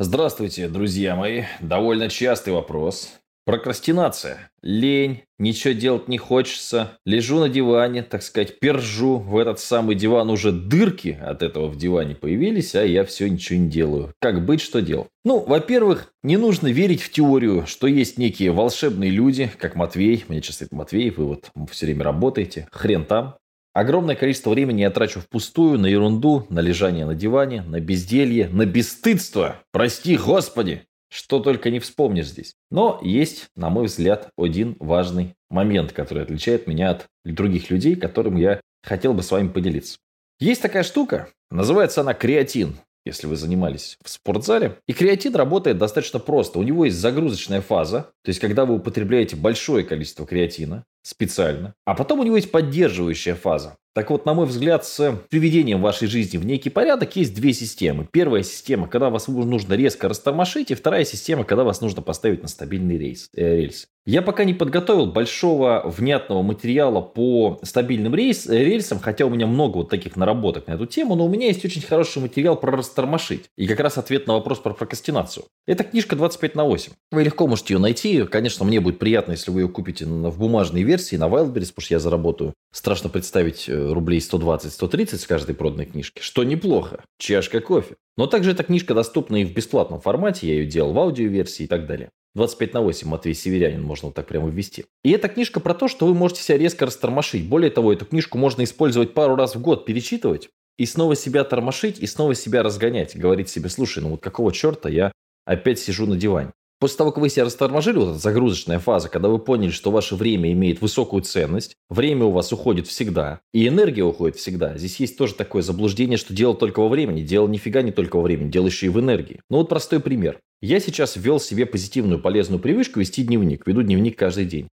Здравствуйте, друзья мои. Довольно частый вопрос. Прокрастинация. Лень, ничего делать не хочется. Лежу на диване, так сказать, пержу. В этот самый диван уже дырки от этого в диване появились, а я все ничего не делаю. Как быть, что делать? Ну, во-первых, не нужно верить в теорию, что есть некие волшебные люди, как Матвей. Мне часто это Матвей, вы вот все время работаете. Хрен там. Огромное количество времени я трачу впустую на ерунду, на лежание на диване, на безделье, на бесстыдство. Прости, Господи! Что только не вспомнишь здесь. Но есть, на мой взгляд, один важный момент, который отличает меня от других людей, которым я хотел бы с вами поделиться. Есть такая штука, называется она креатин если вы занимались в спортзале. И креатин работает достаточно просто. У него есть загрузочная фаза, то есть когда вы употребляете большое количество креатина специально, а потом у него есть поддерживающая фаза. Так вот, на мой взгляд, с приведением вашей жизни в некий порядок есть две системы. Первая система, когда вас нужно резко растормошить, и вторая система, когда вас нужно поставить на стабильный рейс, э, рельс. Я пока не подготовил большого внятного материала по стабильным рейс, рельсам, хотя у меня много вот таких наработок на эту тему, но у меня есть очень хороший материал про растормошить. И как раз ответ на вопрос про прокрастинацию. Это книжка 25 на 8. Вы легко можете ее найти. Конечно, мне будет приятно, если вы ее купите в бумажной версии на Wildberries, потому что я заработаю. Страшно представить э, рублей 120-130 с каждой проданной книжки, что неплохо. Чашка кофе. Но также эта книжка доступна и в бесплатном формате, я ее делал в аудиоверсии и так далее. 25 на 8 Матвей Северянин можно вот так прямо ввести. И эта книжка про то, что вы можете себя резко растормошить. Более того, эту книжку можно использовать пару раз в год, перечитывать, и снова себя тормошить, и снова себя разгонять. Говорить себе, слушай, ну вот какого черта я опять сижу на диване. После того, как вы себя растормошили, вот эта загрузочная фаза, когда вы поняли, что ваше время имеет высокую ценность, время у вас уходит всегда, и энергия уходит всегда. Здесь есть тоже такое заблуждение, что дело только во времени. Дело нифига не только во времени, дело еще и в энергии. Ну вот простой пример. Я сейчас ввел себе позитивную полезную привычку вести дневник. Веду дневник каждый день.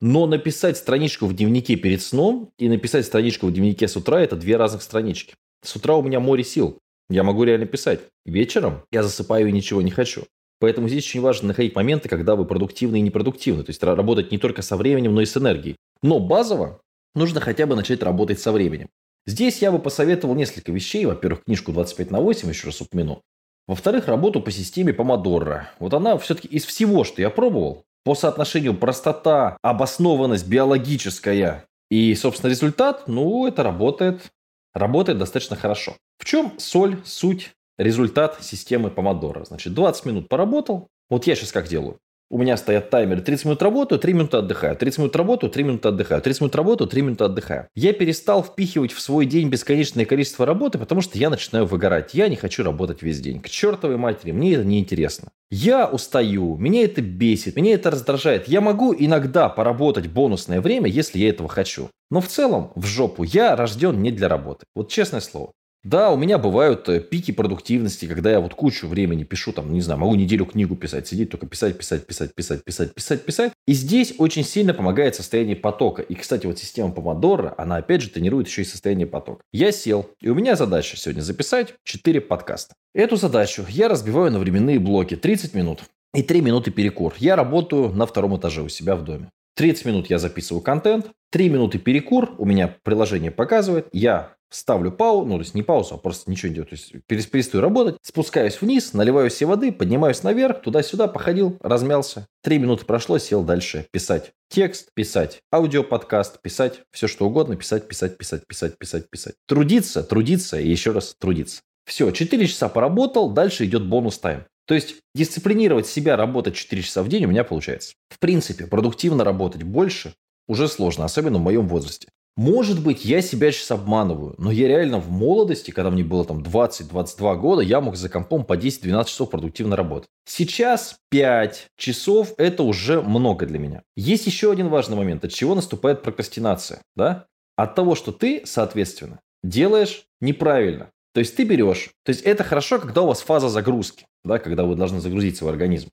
Но написать страничку в дневнике перед сном и написать страничку в дневнике с утра – это две разных странички. С утра у меня море сил. Я могу реально писать. Вечером я засыпаю и ничего не хочу. Поэтому здесь очень важно находить моменты, когда вы продуктивны и непродуктивны. То есть работать не только со временем, но и с энергией. Но базово нужно хотя бы начать работать со временем. Здесь я бы посоветовал несколько вещей. Во-первых, книжку 25 на 8, еще раз упомяну. Во-вторых, работу по системе Помодоро. Вот она все-таки из всего, что я пробовал, по соотношению простота, обоснованность биологическая и, собственно, результат, ну, это работает, работает достаточно хорошо. В чем соль, суть результат системы помодоро. Значит, 20 минут поработал. Вот я сейчас как делаю. У меня стоят таймеры 30 минут работаю, 3 минуты отдыхаю. 30 минут работаю, 3 минуты отдыхаю. 30 минут работаю, 3 минуты отдыхаю. Я перестал впихивать в свой день бесконечное количество работы, потому что я начинаю выгорать. Я не хочу работать весь день. К чертовой матери, мне это неинтересно. Я устаю, меня это бесит, меня это раздражает. Я могу иногда поработать бонусное время, если я этого хочу. Но в целом, в жопу, я рожден не для работы. Вот честное слово. Да, у меня бывают э, пики продуктивности, когда я вот кучу времени пишу, там, не знаю, могу неделю книгу писать, сидеть только писать, писать, писать, писать, писать, писать, писать. И здесь очень сильно помогает состояние потока. И, кстати, вот система Помодоро, она опять же тренирует еще и состояние потока. Я сел, и у меня задача сегодня записать 4 подкаста. Эту задачу я разбиваю на временные блоки 30 минут и 3 минуты перекур. Я работаю на втором этаже у себя в доме. 30 минут я записываю контент, 3 минуты перекур, у меня приложение показывает, я ставлю паузу, ну, то есть не паузу, а просто ничего не делаю, то есть перестаю работать, спускаюсь вниз, наливаю себе воды, поднимаюсь наверх, туда-сюда, походил, размялся. Три минуты прошло, сел дальше писать текст, писать аудиоподкаст, писать все что угодно, писать, писать, писать, писать, писать, писать. Трудиться, трудиться и еще раз трудиться. Все, 4 часа поработал, дальше идет бонус тайм. То есть дисциплинировать себя работать 4 часа в день у меня получается. В принципе, продуктивно работать больше уже сложно, особенно в моем возрасте. Может быть, я себя сейчас обманываю, но я реально в молодости, когда мне было там 20-22 года, я мог за компом по 10-12 часов продуктивно работать. Сейчас 5 часов – это уже много для меня. Есть еще один важный момент, от чего наступает прокрастинация. Да? От того, что ты, соответственно, делаешь неправильно. То есть ты берешь, то есть это хорошо, когда у вас фаза загрузки, да, когда вы должны загрузить свой организм.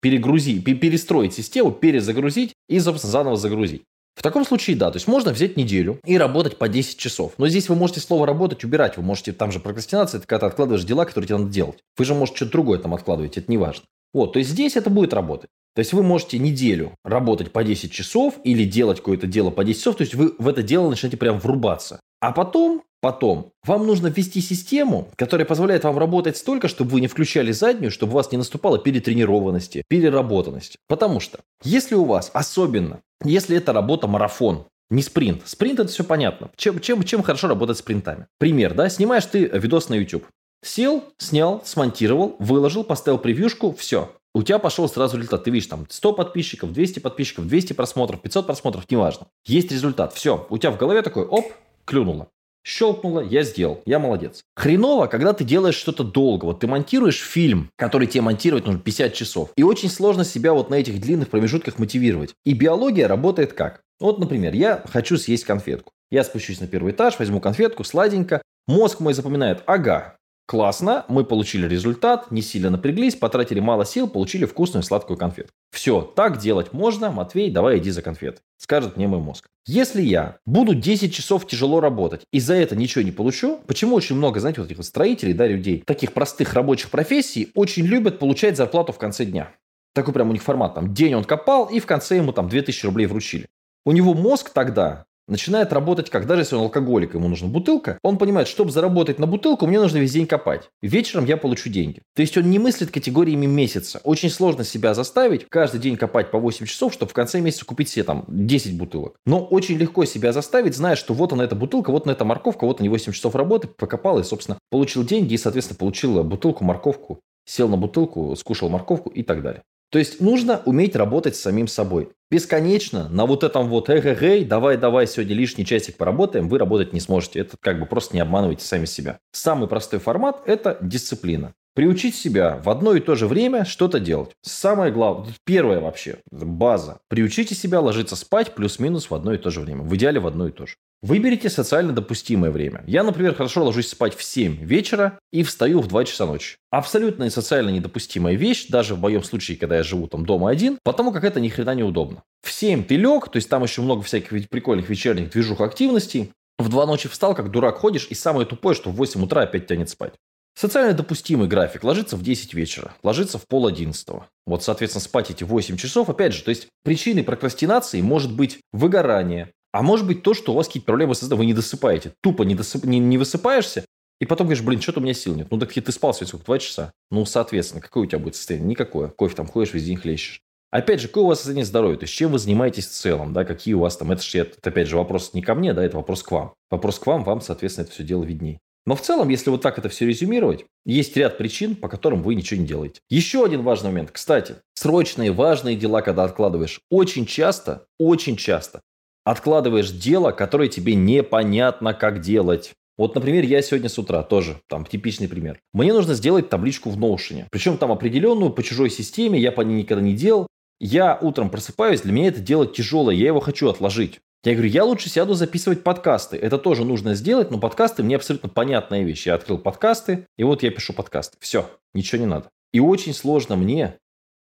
Перегрузить, перестроить систему, перезагрузить и, собственно, заново загрузить. В таком случае, да, то есть можно взять неделю и работать по 10 часов. Но здесь вы можете слово «работать» убирать. Вы можете, там же прокрастинация, это когда ты откладываешь дела, которые тебе надо делать. Вы же можете что-то другое там откладывать, это не важно. Вот, то есть здесь это будет работать. То есть вы можете неделю работать по 10 часов или делать какое-то дело по 10 часов, то есть вы в это дело начнете прям врубаться. А потом Потом, вам нужно ввести систему, которая позволяет вам работать столько, чтобы вы не включали заднюю, чтобы у вас не наступала перетренированности, переработанности. Потому что, если у вас, особенно, если это работа марафон, не спринт. Спринт это все понятно. Чем, чем, чем хорошо работать с спринтами? Пример, да, снимаешь ты видос на YouTube. Сел, снял, смонтировал, выложил, поставил превьюшку, все. У тебя пошел сразу результат. Ты видишь там 100 подписчиков, 200 подписчиков, 200 просмотров, 500 просмотров, неважно. Есть результат. Все. У тебя в голове такой, оп, клюнуло. Щелкнуло, я сделал, я молодец. Хреново, когда ты делаешь что-то долго. Вот ты монтируешь фильм, который тебе монтировать нужно 50 часов. И очень сложно себя вот на этих длинных промежутках мотивировать. И биология работает как? Вот, например, я хочу съесть конфетку. Я спущусь на первый этаж, возьму конфетку, сладенько. Мозг мой запоминает, ага, Классно, мы получили результат, не сильно напряглись, потратили мало сил, получили вкусную сладкую конфету. Все, так делать можно, Матвей, давай иди за конфет, скажет мне мой мозг. Если я буду 10 часов тяжело работать и за это ничего не получу, почему очень много, знаете, вот этих вот строителей, да, людей, таких простых рабочих профессий, очень любят получать зарплату в конце дня. Такой прям у них формат, там, день он копал, и в конце ему там 2000 рублей вручили. У него мозг тогда начинает работать как, даже если он алкоголик, ему нужна бутылка, он понимает, чтобы заработать на бутылку, мне нужно весь день копать. Вечером я получу деньги. То есть он не мыслит категориями месяца. Очень сложно себя заставить каждый день копать по 8 часов, чтобы в конце месяца купить себе там 10 бутылок. Но очень легко себя заставить, зная, что вот она эта бутылка, вот на эта морковка, вот они 8 часов работы, покопал и, собственно, получил деньги и, соответственно, получил бутылку, морковку, сел на бутылку, скушал морковку и так далее. То есть нужно уметь работать с самим собой. Бесконечно на вот этом вот эй, давай, давай, сегодня лишний часик поработаем, вы работать не сможете. Это как бы просто не обманывайте сами себя. Самый простой формат – это дисциплина. Приучить себя в одно и то же время что-то делать. Самое главное, первое вообще, база. Приучите себя ложиться спать плюс-минус в одно и то же время. В идеале в одно и то же. Выберите социально допустимое время. Я, например, хорошо ложусь спать в 7 вечера и встаю в 2 часа ночи. Абсолютно социально недопустимая вещь, даже в моем случае, когда я живу там дома один, потому как это ни хрена неудобно. В 7 ты лег, то есть там еще много всяких прикольных вечерних движух активностей. В 2 ночи встал, как дурак ходишь, и самое тупое, что в 8 утра опять тянет спать. Социально допустимый график ложится в 10 вечера, ложится в пол 11. Вот, соответственно, спать эти 8 часов, опять же, то есть причиной прокрастинации может быть выгорание, а может быть то, что у вас какие-то проблемы со вы не досыпаете. Тупо не, досып... не, не высыпаешься, и потом говоришь, блин, что-то у меня сил нет. Ну, так ты спал сегодня сколько, два часа? Ну, соответственно, какое у тебя будет состояние? Никакое. Кофе там ходишь, весь день хлещешь. Опять же, какое у вас состояние здоровья? То есть, чем вы занимаетесь в целом, да, какие у вас там, это это, опять же, вопрос не ко мне, да, это вопрос к вам. Вопрос к вам, вам, соответственно, это все дело видней. Но в целом, если вот так это все резюмировать, есть ряд причин, по которым вы ничего не делаете. Еще один важный момент. Кстати, срочные важные дела, когда откладываешь, очень часто, очень часто откладываешь дело, которое тебе непонятно, как делать. Вот, например, я сегодня с утра тоже, там, типичный пример. Мне нужно сделать табличку в Notion. Причем там определенную по чужой системе, я по ней никогда не делал. Я утром просыпаюсь, для меня это дело тяжелое, я его хочу отложить. Я говорю, я лучше сяду записывать подкасты. Это тоже нужно сделать, но подкасты мне абсолютно понятная вещь. Я открыл подкасты, и вот я пишу подкасты. Все, ничего не надо. И очень сложно мне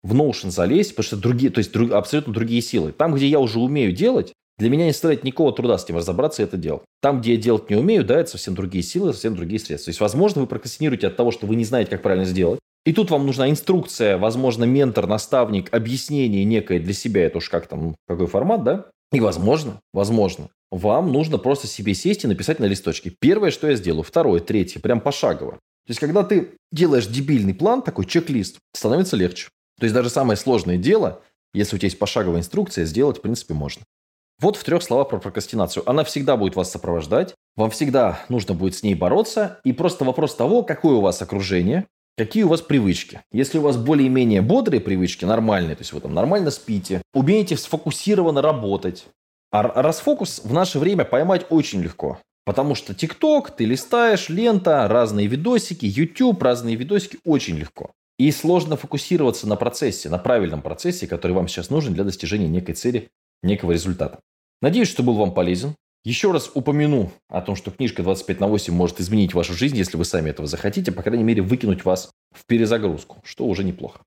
в Notion залезть, потому что другие, то есть друг, абсолютно другие силы. Там, где я уже умею делать, для меня не составляет никакого труда с этим разобраться и это делать. Там, где я делать не умею, да, это совсем другие силы, совсем другие средства. То есть, возможно, вы прокрастинируете от того, что вы не знаете, как правильно сделать. И тут вам нужна инструкция, возможно, ментор, наставник, объяснение некое для себя, это уж как там, какой формат, да? И возможно, возможно, вам нужно просто себе сесть и написать на листочке. Первое, что я сделаю, второе, третье, прям пошагово. То есть, когда ты делаешь дебильный план, такой чек-лист, становится легче. То есть, даже самое сложное дело, если у тебя есть пошаговая инструкция, сделать, в принципе, можно. Вот в трех словах про прокрастинацию. Она всегда будет вас сопровождать, вам всегда нужно будет с ней бороться, и просто вопрос того, какое у вас окружение, какие у вас привычки. Если у вас более-менее бодрые привычки, нормальные, то есть вы там нормально спите, умеете сфокусированно работать, а расфокус в наше время поймать очень легко. Потому что ТикТок, ты листаешь, лента, разные видосики, YouTube, разные видосики очень легко. И сложно фокусироваться на процессе, на правильном процессе, который вам сейчас нужен для достижения некой цели некого результата. Надеюсь, что был вам полезен. Еще раз упомяну о том, что книжка 25 на 8 может изменить вашу жизнь, если вы сами этого захотите, по крайней мере, выкинуть вас в перезагрузку, что уже неплохо.